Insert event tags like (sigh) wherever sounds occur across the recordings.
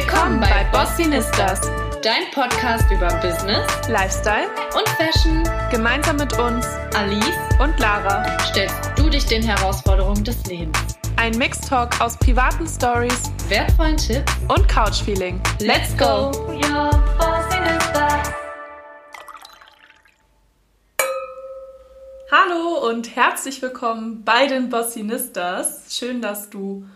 Willkommen bei Bossinistas, dein Podcast über Business, Lifestyle und Fashion. Gemeinsam mit uns, Alice und Lara, stellst du dich den Herausforderungen des Lebens. Ein Mixtalk aus privaten Stories, wertvollen Tipps und Couchfeeling. Let's go! Your Bossinistas. Hallo und herzlich willkommen bei den Bossinistas. Schön, dass du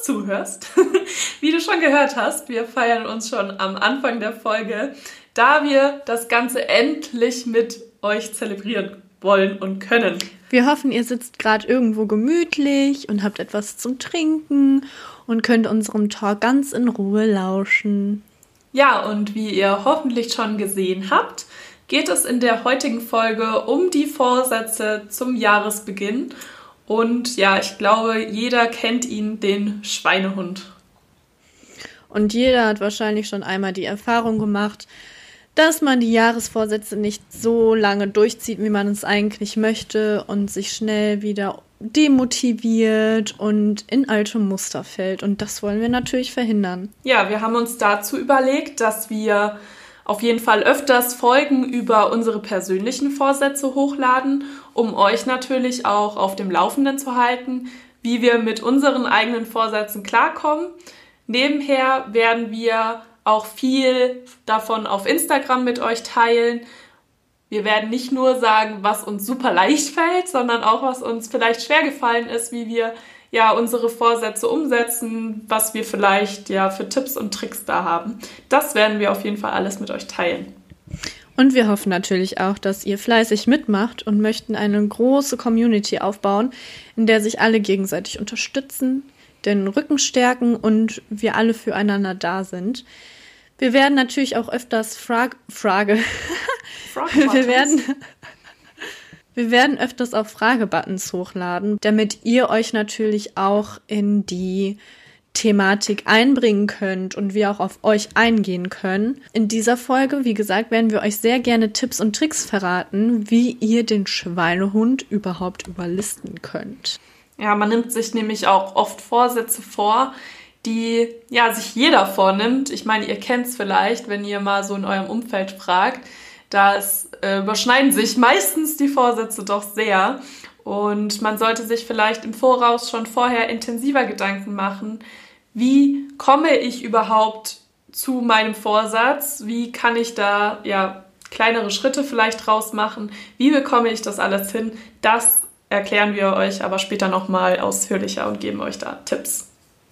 uns zuhörst. (laughs) Wie du schon gehört hast, wir feiern uns schon am Anfang der Folge, da wir das Ganze endlich mit euch zelebrieren wollen und können. Wir hoffen, ihr sitzt gerade irgendwo gemütlich und habt etwas zum Trinken und könnt unserem Talk ganz in Ruhe lauschen. Ja, und wie ihr hoffentlich schon gesehen habt, geht es in der heutigen Folge um die Vorsätze zum Jahresbeginn und ja, ich glaube, jeder kennt ihn, den Schweinehund. Und jeder hat wahrscheinlich schon einmal die Erfahrung gemacht, dass man die Jahresvorsätze nicht so lange durchzieht, wie man es eigentlich möchte und sich schnell wieder demotiviert und in alte Muster fällt. Und das wollen wir natürlich verhindern. Ja, wir haben uns dazu überlegt, dass wir auf jeden Fall öfters Folgen über unsere persönlichen Vorsätze hochladen, um euch natürlich auch auf dem Laufenden zu halten, wie wir mit unseren eigenen Vorsätzen klarkommen. Nebenher werden wir auch viel davon auf Instagram mit euch teilen. Wir werden nicht nur sagen, was uns super leicht (laughs) fällt, sondern auch, was uns vielleicht schwer gefallen ist, wie wir ja unsere Vorsätze umsetzen, was wir vielleicht ja für Tipps und Tricks da haben. Das werden wir auf jeden Fall alles mit euch teilen. Und wir hoffen natürlich auch, dass ihr fleißig mitmacht und möchten eine große Community aufbauen, in der sich alle gegenseitig unterstützen, den Rücken stärken und wir alle füreinander da sind. Wir werden natürlich auch öfters Frag Frage. (laughs) wir werden wir werden öfters auch Fragebuttons hochladen, damit ihr euch natürlich auch in die Thematik einbringen könnt und wir auch auf euch eingehen können. In dieser Folge, wie gesagt, werden wir euch sehr gerne Tipps und Tricks verraten, wie ihr den Schweinehund überhaupt überlisten könnt. Ja, man nimmt sich nämlich auch oft Vorsätze vor, die ja sich jeder vornimmt. Ich meine, ihr kennt es vielleicht, wenn ihr mal so in eurem Umfeld fragt da äh, überschneiden sich meistens die Vorsätze doch sehr. Und man sollte sich vielleicht im Voraus schon vorher intensiver Gedanken machen, wie komme ich überhaupt zu meinem Vorsatz? Wie kann ich da ja kleinere Schritte vielleicht draus machen? Wie bekomme ich das alles hin? Das erklären wir euch aber später nochmal ausführlicher und geben euch da Tipps.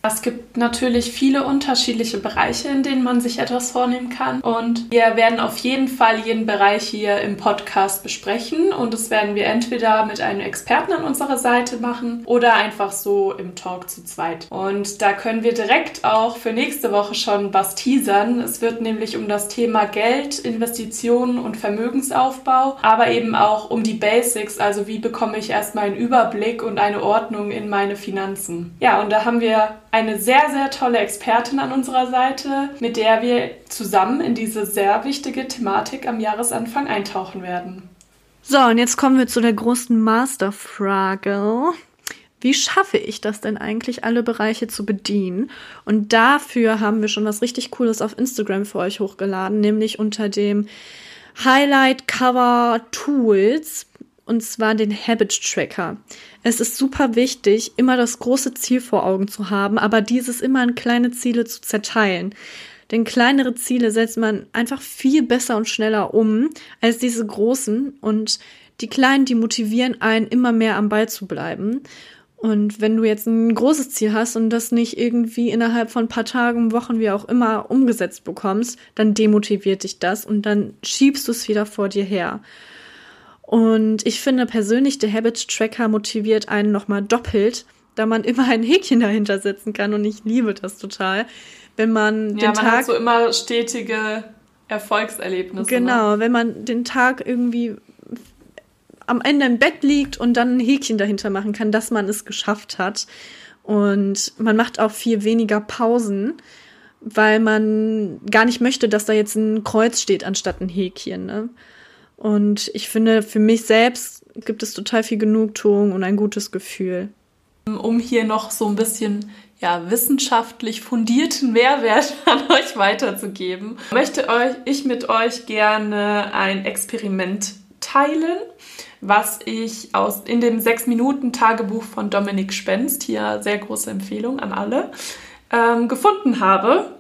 Es gibt natürlich viele unterschiedliche Bereiche, in denen man sich etwas vornehmen kann. Und wir werden auf jeden Fall jeden Bereich hier im Podcast besprechen. Und das werden wir entweder mit einem Experten an unserer Seite machen oder einfach so im Talk zu zweit. Und da können wir direkt auch für nächste Woche schon was teasern. Es wird nämlich um das Thema Geld, Investitionen und Vermögensaufbau, aber eben auch um die Basics. Also wie bekomme ich erstmal einen Überblick und eine Ordnung in meine Finanzen. Ja, und da haben wir eine sehr, sehr tolle Expertin an unserer Seite, mit der wir zusammen in diese sehr wichtige Thematik am Jahresanfang eintauchen werden. So, und jetzt kommen wir zu der großen Masterfrage. Wie schaffe ich das denn eigentlich, alle Bereiche zu bedienen? Und dafür haben wir schon was richtig Cooles auf Instagram für euch hochgeladen, nämlich unter dem Highlight Cover Tools und zwar den Habit Tracker. Es ist super wichtig, immer das große Ziel vor Augen zu haben, aber dieses immer in kleine Ziele zu zerteilen. Denn kleinere Ziele setzt man einfach viel besser und schneller um als diese großen und die kleinen, die motivieren einen immer mehr am Ball zu bleiben. Und wenn du jetzt ein großes Ziel hast und das nicht irgendwie innerhalb von ein paar Tagen, Wochen, wie auch immer umgesetzt bekommst, dann demotiviert dich das und dann schiebst du es wieder vor dir her. Und ich finde persönlich, der Habit Tracker motiviert einen nochmal doppelt, da man immer ein Häkchen dahinter setzen kann. Und ich liebe das total. Wenn man ja, den man Tag. Hat so immer stetige Erfolgserlebnisse. Ne? Genau, ne? wenn man den Tag irgendwie am Ende im Bett liegt und dann ein Häkchen dahinter machen kann, dass man es geschafft hat. Und man macht auch viel weniger Pausen, weil man gar nicht möchte, dass da jetzt ein Kreuz steht anstatt ein Häkchen. Ne? Und ich finde, für mich selbst gibt es total viel Genugtuung und ein gutes Gefühl. um hier noch so ein bisschen ja, wissenschaftlich fundierten Mehrwert (laughs) an euch weiterzugeben, möchte euch, ich mit euch gerne ein Experiment teilen, was ich aus, in dem 6-Minuten-Tagebuch von Dominik Spenst, hier sehr große Empfehlung an alle, ähm, gefunden habe.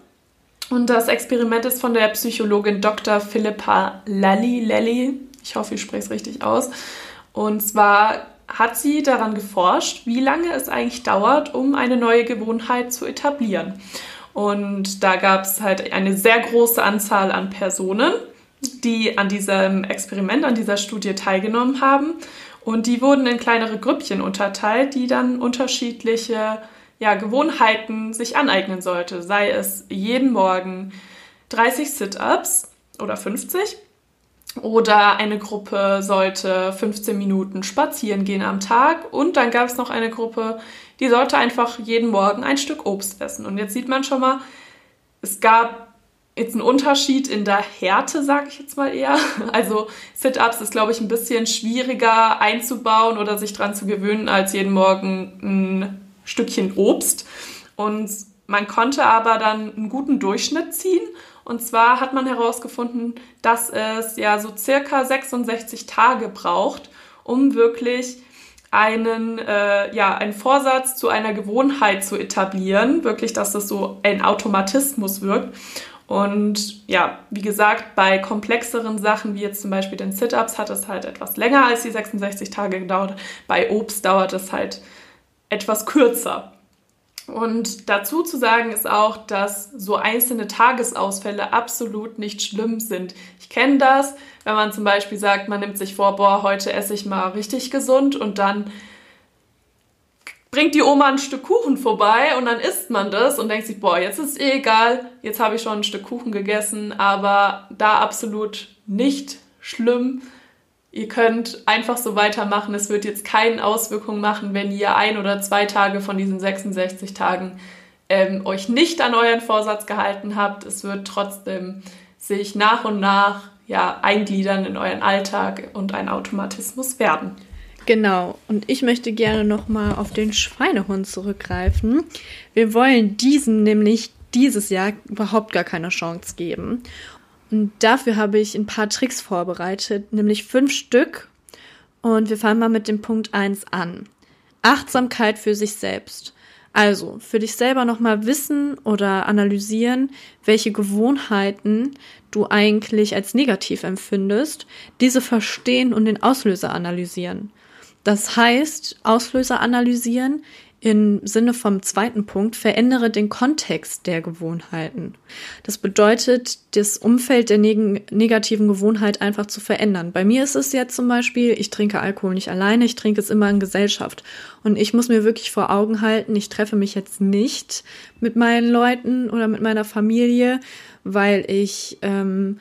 Und das Experiment ist von der Psychologin Dr. Philippa Lally. Lally, ich hoffe, ich spreche es richtig aus. Und zwar hat sie daran geforscht, wie lange es eigentlich dauert, um eine neue Gewohnheit zu etablieren. Und da gab es halt eine sehr große Anzahl an Personen, die an diesem Experiment, an dieser Studie teilgenommen haben. Und die wurden in kleinere Grüppchen unterteilt, die dann unterschiedliche ja, Gewohnheiten sich aneignen sollte. Sei es jeden Morgen 30 Sit-ups oder 50 oder eine Gruppe sollte 15 Minuten spazieren gehen am Tag. Und dann gab es noch eine Gruppe, die sollte einfach jeden Morgen ein Stück Obst essen. Und jetzt sieht man schon mal, es gab jetzt einen Unterschied in der Härte, sage ich jetzt mal eher. (laughs) Also Sit-ups ist, glaube ich, ein bisschen schwieriger einzubauen oder sich dran zu gewöhnen, als jeden Morgen ein Stückchen Obst. Und man konnte aber dann einen guten Durchschnitt ziehen und zwar hat man herausgefunden, dass es ja so circa 66 Tage braucht, um wirklich einen, äh, ja, einen Vorsatz zu einer Gewohnheit zu etablieren. Wirklich, dass das so ein Automatismus wirkt. Und ja, wie gesagt, bei komplexeren Sachen wie jetzt zum Beispiel den Sit-Ups hat es halt etwas länger als die 66 Tage gedauert. Bei Obst dauert es halt etwas kürzer. Und dazu zu sagen ist auch, dass so einzelne Tagesausfälle absolut nicht schlimm sind. Ich kenne das, wenn man zum Beispiel sagt, man nimmt sich vor, boah, heute esse ich mal richtig gesund und dann bringt die Oma ein Stück Kuchen vorbei und dann isst man das und denkt sich, boah, jetzt ist eh egal, jetzt habe ich schon ein Stück Kuchen gegessen, aber da absolut nicht schlimm Ihr könnt einfach so weitermachen. Es wird jetzt keine Auswirkungen machen, wenn ihr ein oder zwei Tage von diesen 66 Tagen ähm, euch nicht an euren Vorsatz gehalten habt. Es wird trotzdem sich nach und nach ja, eingliedern in euren Alltag und ein Automatismus werden. Genau, und ich möchte gerne nochmal auf den Schweinehund zurückgreifen. Wir wollen diesem nämlich dieses Jahr überhaupt gar keine Chance geben. Und dafür habe ich ein paar Tricks vorbereitet, nämlich fünf Stück. Und wir fangen mal mit dem Punkt eins an. Achtsamkeit für sich selbst. Also für dich selber nochmal wissen oder analysieren, welche Gewohnheiten du eigentlich als negativ empfindest, diese verstehen und den Auslöser analysieren. Das heißt, Auslöser analysieren, im Sinne vom zweiten Punkt, verändere den Kontext der Gewohnheiten. Das bedeutet, das Umfeld der neg negativen Gewohnheit einfach zu verändern. Bei mir ist es jetzt zum Beispiel, ich trinke Alkohol nicht alleine, ich trinke es immer in Gesellschaft. Und ich muss mir wirklich vor Augen halten, ich treffe mich jetzt nicht mit meinen Leuten oder mit meiner Familie, weil ich ähm,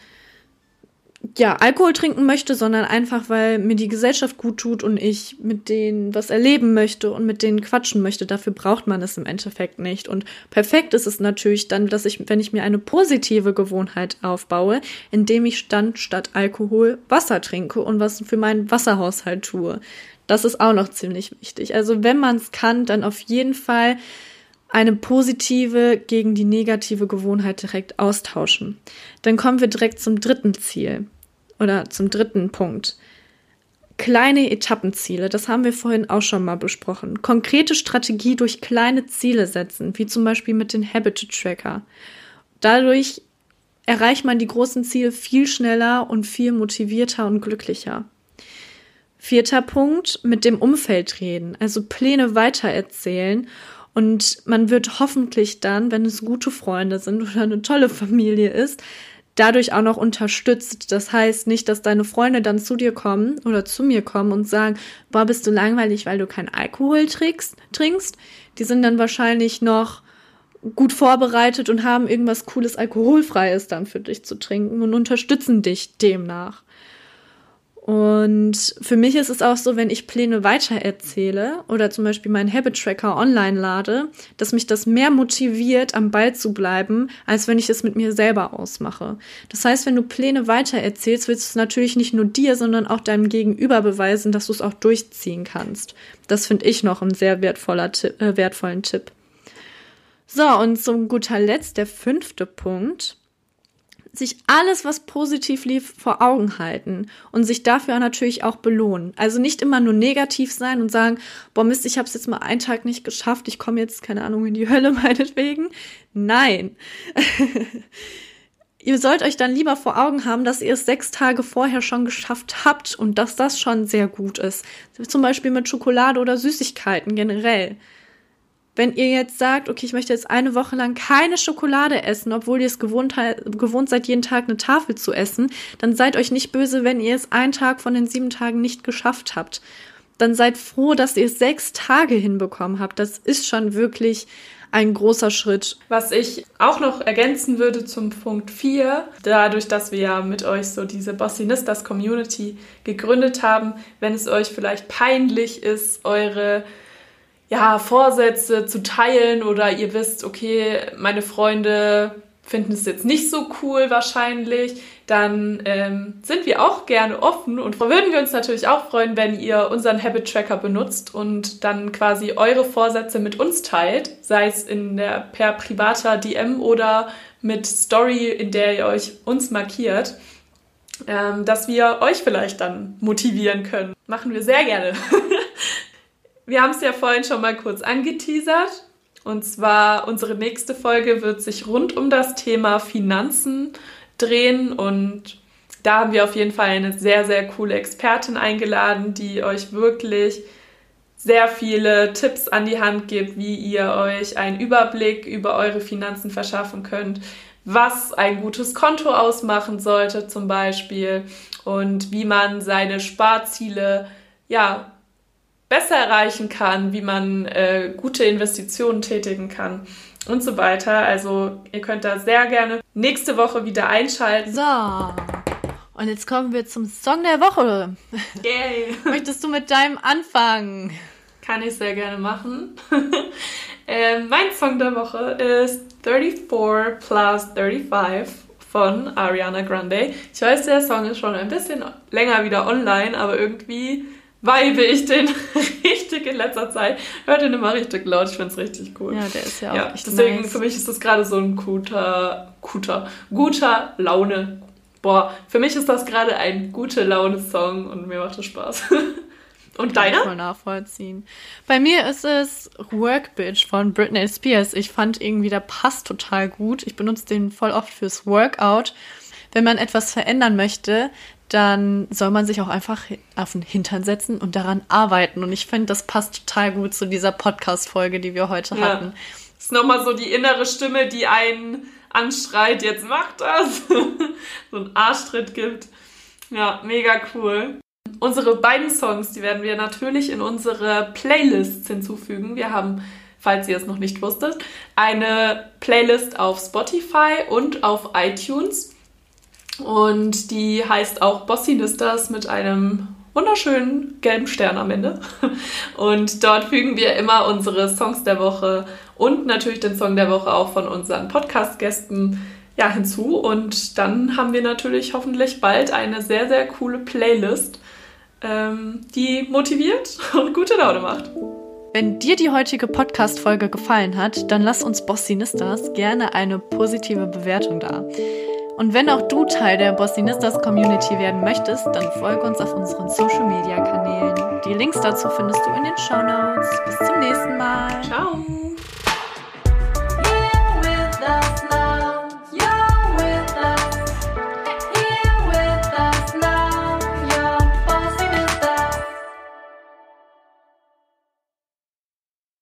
ja, Alkohol trinken möchte, sondern einfach, weil mir die Gesellschaft gut tut und ich mit denen was erleben möchte und mit denen quatschen möchte. Dafür braucht man es im Endeffekt nicht. Und perfekt ist es natürlich dann, dass ich, wenn ich mir eine positive Gewohnheit aufbaue, indem ich dann statt Alkohol Wasser trinke und was für meinen Wasserhaushalt tue. Das ist auch noch ziemlich wichtig. Also wenn man es kann, dann auf jeden Fall eine positive gegen die negative Gewohnheit direkt austauschen. Dann kommen wir direkt zum dritten Ziel oder zum dritten Punkt. Kleine Etappenziele, das haben wir vorhin auch schon mal besprochen. Konkrete Strategie durch kleine Ziele setzen, wie zum Beispiel mit den Habit Tracker. Dadurch erreicht man die großen Ziele viel schneller und viel motivierter und glücklicher. Vierter Punkt, mit dem Umfeld reden, also Pläne weitererzählen und man wird hoffentlich dann, wenn es gute Freunde sind oder eine tolle Familie ist, dadurch auch noch unterstützt. Das heißt nicht, dass deine Freunde dann zu dir kommen oder zu mir kommen und sagen, boah, bist du langweilig, weil du keinen Alkohol trinkst, trinkst. Die sind dann wahrscheinlich noch gut vorbereitet und haben irgendwas cooles Alkoholfreies dann für dich zu trinken und unterstützen dich demnach. Und für mich ist es auch so, wenn ich Pläne weitererzähle oder zum Beispiel meinen Habit Tracker online lade, dass mich das mehr motiviert, am Ball zu bleiben, als wenn ich es mit mir selber ausmache. Das heißt, wenn du Pläne weitererzählst, willst du es natürlich nicht nur dir, sondern auch deinem Gegenüber beweisen, dass du es auch durchziehen kannst. Das finde ich noch ein sehr wertvoller äh, wertvollen Tipp. So, und zum guter Letzt der fünfte Punkt sich alles, was positiv lief, vor Augen halten und sich dafür natürlich auch belohnen. Also nicht immer nur negativ sein und sagen, boah Mist, ich habe es jetzt mal einen Tag nicht geschafft, ich komme jetzt, keine Ahnung, in die Hölle (laughs) meinetwegen. Nein. (laughs) ihr sollt euch dann lieber vor Augen haben, dass ihr es sechs Tage vorher schon geschafft habt und dass das schon sehr gut ist. Zum Beispiel mit Schokolade oder Süßigkeiten generell. Wenn ihr jetzt sagt, okay, ich möchte jetzt eine Woche lang keine Schokolade essen, obwohl ihr es gewohnt, gewohnt seid, jeden Tag eine Tafel zu essen, dann seid euch nicht böse, wenn ihr es einen Tag von den sieben Tagen nicht geschafft habt. Dann seid froh, dass ihr es sechs Tage hinbekommen habt. Das ist schon wirklich ein großer Schritt. Was ich auch noch ergänzen würde zum Punkt 4, dadurch, dass wir ja mit euch so diese Bossinistas Community gegründet haben, wenn es euch vielleicht peinlich ist, eure ja, Vorsätze zu teilen oder ihr wisst, okay, meine Freunde finden es jetzt nicht so cool wahrscheinlich, dann ähm, sind wir auch gerne offen und würden wir uns natürlich auch freuen, wenn ihr unseren Habit Tracker benutzt und dann quasi eure Vorsätze mit uns teilt, sei es in der per privater DM oder mit Story, in der ihr euch uns markiert, ähm, dass wir euch vielleicht dann motivieren können. Machen wir sehr gerne. (laughs) Wir haben es ja vorhin schon mal kurz angeteasert. Und zwar unsere nächste Folge wird sich rund um das Thema Finanzen drehen. Und da haben wir auf jeden Fall eine sehr, sehr coole Expertin eingeladen, die euch wirklich sehr viele Tipps an die Hand gibt, wie ihr euch einen Überblick über eure Finanzen verschaffen könnt, was ein gutes Konto ausmachen sollte zum Beispiel und wie man seine Sparziele ja besser erreichen kann, wie man äh, gute Investitionen tätigen kann und so weiter. Also ihr könnt da sehr gerne nächste Woche wieder einschalten. So. Und jetzt kommen wir zum Song der Woche. Yay. (laughs) Möchtest du mit deinem anfangen? Kann ich sehr gerne machen. (laughs) äh, mein Song der Woche ist 34 plus 35 von Ariana Grande. Ich weiß, der Song ist schon ein bisschen länger wieder online, aber irgendwie weibe ich den (laughs) richtig in letzter Zeit. Hört ihn immer richtig laut, ich finde es richtig cool. Ja, der ist ja auch ja, echt Deswegen, nice. für mich ist das gerade so ein guter, guter, guter Laune. Boah, für mich ist das gerade ein gute Laune-Song und mir macht das Spaß. (laughs) und Kann ich deiner? voll nachvollziehen. Bei mir ist es Work Bitch von Britney Spears. Ich fand irgendwie, der passt total gut. Ich benutze den voll oft fürs Workout. Wenn man etwas verändern möchte, dann soll man sich auch einfach auf den Hintern setzen und daran arbeiten. Und ich finde, das passt total gut zu dieser Podcast-Folge, die wir heute Ja. hatten. Das ist nochmal so die innere Stimme, die einen anschreit, jetzt mach das. (laughs) so einen Arschtritt gibt. Ja, mega cool. Unsere beiden Songs, die werden wir natürlich in unsere Playlists hinzufügen. Wir haben, falls ihr es noch nicht wusstet, eine Playlist auf Spotify und auf iTunes. Und die heißt auch Bossinistas mit einem wunderschönen gelben Stern am Ende. (laughs) Und dort fügen wir immer unsere Songs der Woche und natürlich den Song der Woche auch von unseren Podcast-Gästen ja, hinzu. Und dann haben wir natürlich hoffentlich bald eine sehr, sehr coole Playlist, ähm, die motiviert (laughs) und gute Laune macht. Wenn dir die heutige Podcast-Folge gefallen hat, dann lass uns Bossinistas gerne eine positive Bewertung da. Und wenn auch du Teil der Bossinistas Community werden möchtest, dann folge uns auf unseren Social Media Kanälen. Die Links dazu findest du in den Show Notes. Bis zum nächsten Mal. Ciao!